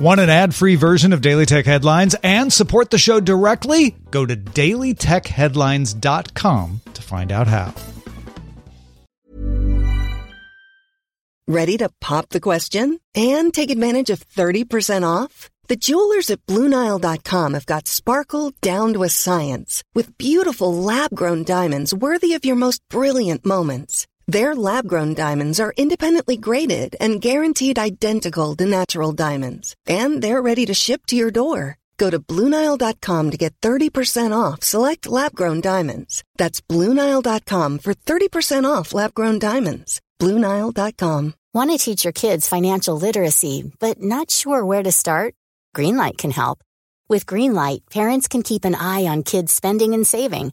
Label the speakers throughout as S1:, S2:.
S1: Want an ad free version of Daily Tech Headlines and support the show directly? Go to dailytechheadlines.com to find out how.
S2: Ready to pop the question and take advantage of 30% off? The jewelers at Bluenile.com have got sparkle down to a science with beautiful lab grown diamonds worthy of your most brilliant moments. Their lab grown diamonds are independently graded and guaranteed identical to natural diamonds, and they're ready to ship to your door. Go to Bluenile.com to get 30% off select lab grown diamonds. That's Bluenile.com for 30% off lab grown diamonds. Bluenile.com.
S3: Want to teach your kids financial literacy, but not sure where to start? Greenlight can help. With Greenlight, parents can keep an eye on kids' spending and saving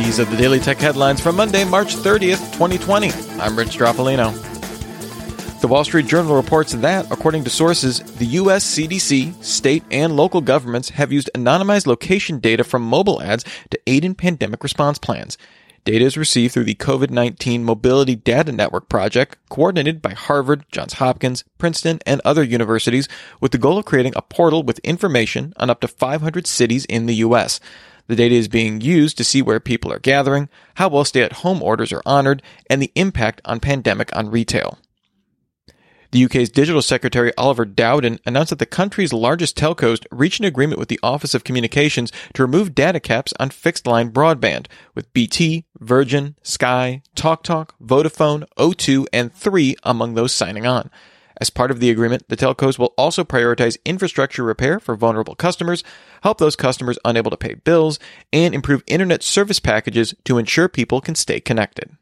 S4: These are the Daily Tech headlines from Monday, March 30th, 2020. I'm Rich Stroffolino. The Wall Street Journal reports that, according to sources, the U.S. CDC, state, and local governments have used anonymized location data from mobile ads to aid in pandemic response plans. Data is received through the COVID 19 Mobility Data Network project, coordinated by Harvard, Johns Hopkins, Princeton, and other universities, with the goal of creating a portal with information on up to 500 cities in the U.S. The data is being used to see where people are gathering, how well stay at home orders are honored, and the impact on pandemic on retail. The UK's Digital Secretary Oliver Dowden announced that the country's largest telcos reached an agreement with the Office of Communications to remove data caps on fixed line broadband, with BT, Virgin, Sky, TalkTalk, Vodafone, O2, and 3 among those signing on. As part of the agreement, the telcos will also prioritize infrastructure repair for vulnerable customers, help those customers unable to pay bills, and improve internet service packages to ensure people can stay connected.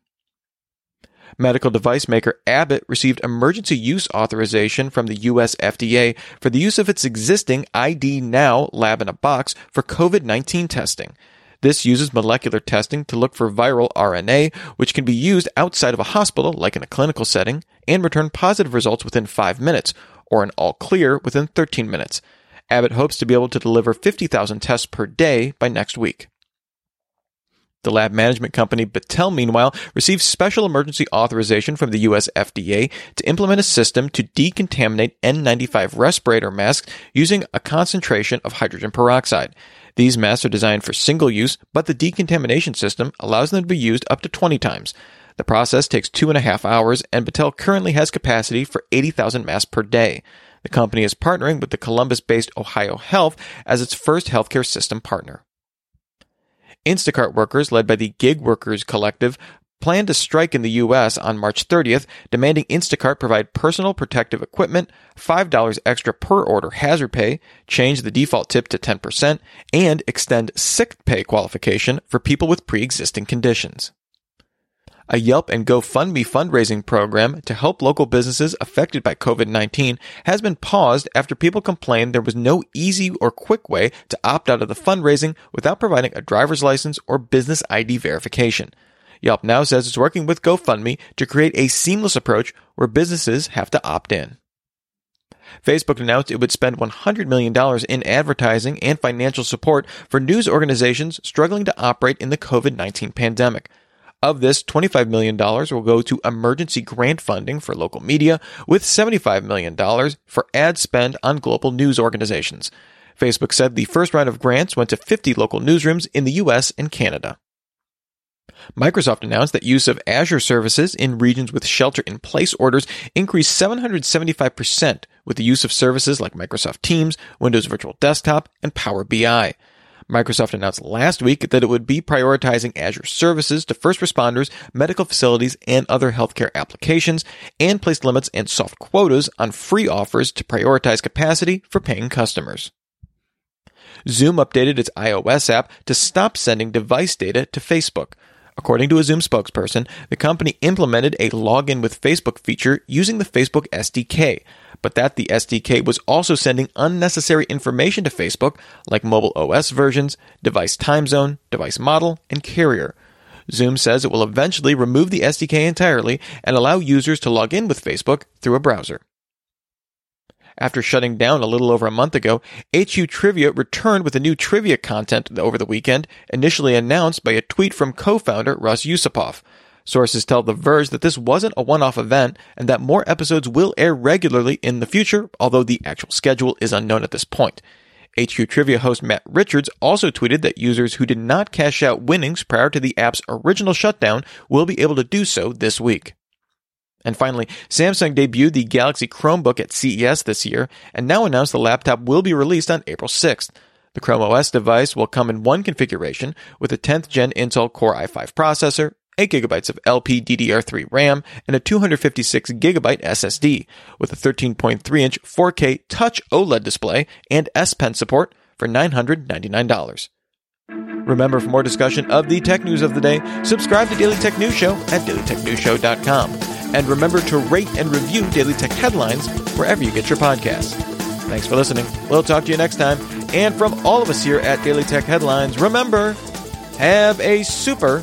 S4: Medical device maker Abbott received emergency use authorization from the US FDA for the use of its existing ID Now lab in a box for COVID 19 testing. This uses molecular testing to look for viral RNA, which can be used outside of a hospital, like in a clinical setting, and return positive results within 5 minutes, or an all clear within 13 minutes. Abbott hopes to be able to deliver 50,000 tests per day by next week. The lab management company Battelle, meanwhile, received special emergency authorization from the US FDA to implement a system to decontaminate N95 respirator masks using a concentration of hydrogen peroxide. These masks are designed for single use, but the decontamination system allows them to be used up to 20 times. The process takes two and a half hours, and Battelle currently has capacity for 80,000 masks per day. The company is partnering with the Columbus based Ohio Health as its first healthcare system partner. Instacart workers, led by the Gig Workers Collective, plan to strike in the U.S. on March 30th, demanding Instacart provide personal protective equipment, $5 extra per order hazard pay, change the default tip to 10%, and extend sick pay qualification for people with pre existing conditions. A Yelp and GoFundMe fundraising program to help local businesses affected by COVID 19 has been paused after people complained there was no easy or quick way to opt out of the fundraising without providing a driver's license or business ID verification. Yelp now says it's working with GoFundMe to create a seamless approach where businesses have to opt in. Facebook announced it would spend $100 million in advertising and financial support for news organizations struggling to operate in the COVID 19 pandemic. Of this, $25 million will go to emergency grant funding for local media, with $75 million for ad spend on global news organizations. Facebook said the first round of grants went to 50 local newsrooms in the US and Canada. Microsoft announced that use of Azure services in regions with shelter in place orders increased 775% with the use of services like Microsoft Teams, Windows Virtual Desktop, and Power BI. Microsoft announced last week that it would be prioritizing Azure services to first responders, medical facilities, and other healthcare applications, and placed limits and soft quotas on free offers to prioritize capacity for paying customers. Zoom updated its iOS app to stop sending device data to Facebook. According to a Zoom spokesperson, the company implemented a login with Facebook feature using the Facebook SDK. But that the SDK was also sending unnecessary information to Facebook, like mobile OS versions, device time zone, device model, and carrier. Zoom says it will eventually remove the SDK entirely and allow users to log in with Facebook through a browser. After shutting down a little over a month ago, HQ Trivia returned with a new trivia content over the weekend, initially announced by a tweet from co-founder Rus Yusupov. Sources tell The Verge that this wasn't a one-off event and that more episodes will air regularly in the future, although the actual schedule is unknown at this point. HQ Trivia host Matt Richards also tweeted that users who did not cash out winnings prior to the app's original shutdown will be able to do so this week. And finally, Samsung debuted the Galaxy Chromebook at CES this year and now announced the laptop will be released on April 6th. The Chrome OS device will come in one configuration with a 10th gen Intel Core i5 processor, 8 gigabytes of LPDDR3 RAM, and a 256 gigabyte SSD with a 13.3 inch 4K touch OLED display and S Pen support for $999. Remember, for more discussion of the tech news of the day, subscribe to Daily Tech News Show at dailytechnewsshow.com. And remember to rate and review Daily Tech headlines wherever you get your podcasts. Thanks for listening. We'll talk to you next time. And from all of us here at Daily Tech Headlines, remember, have a super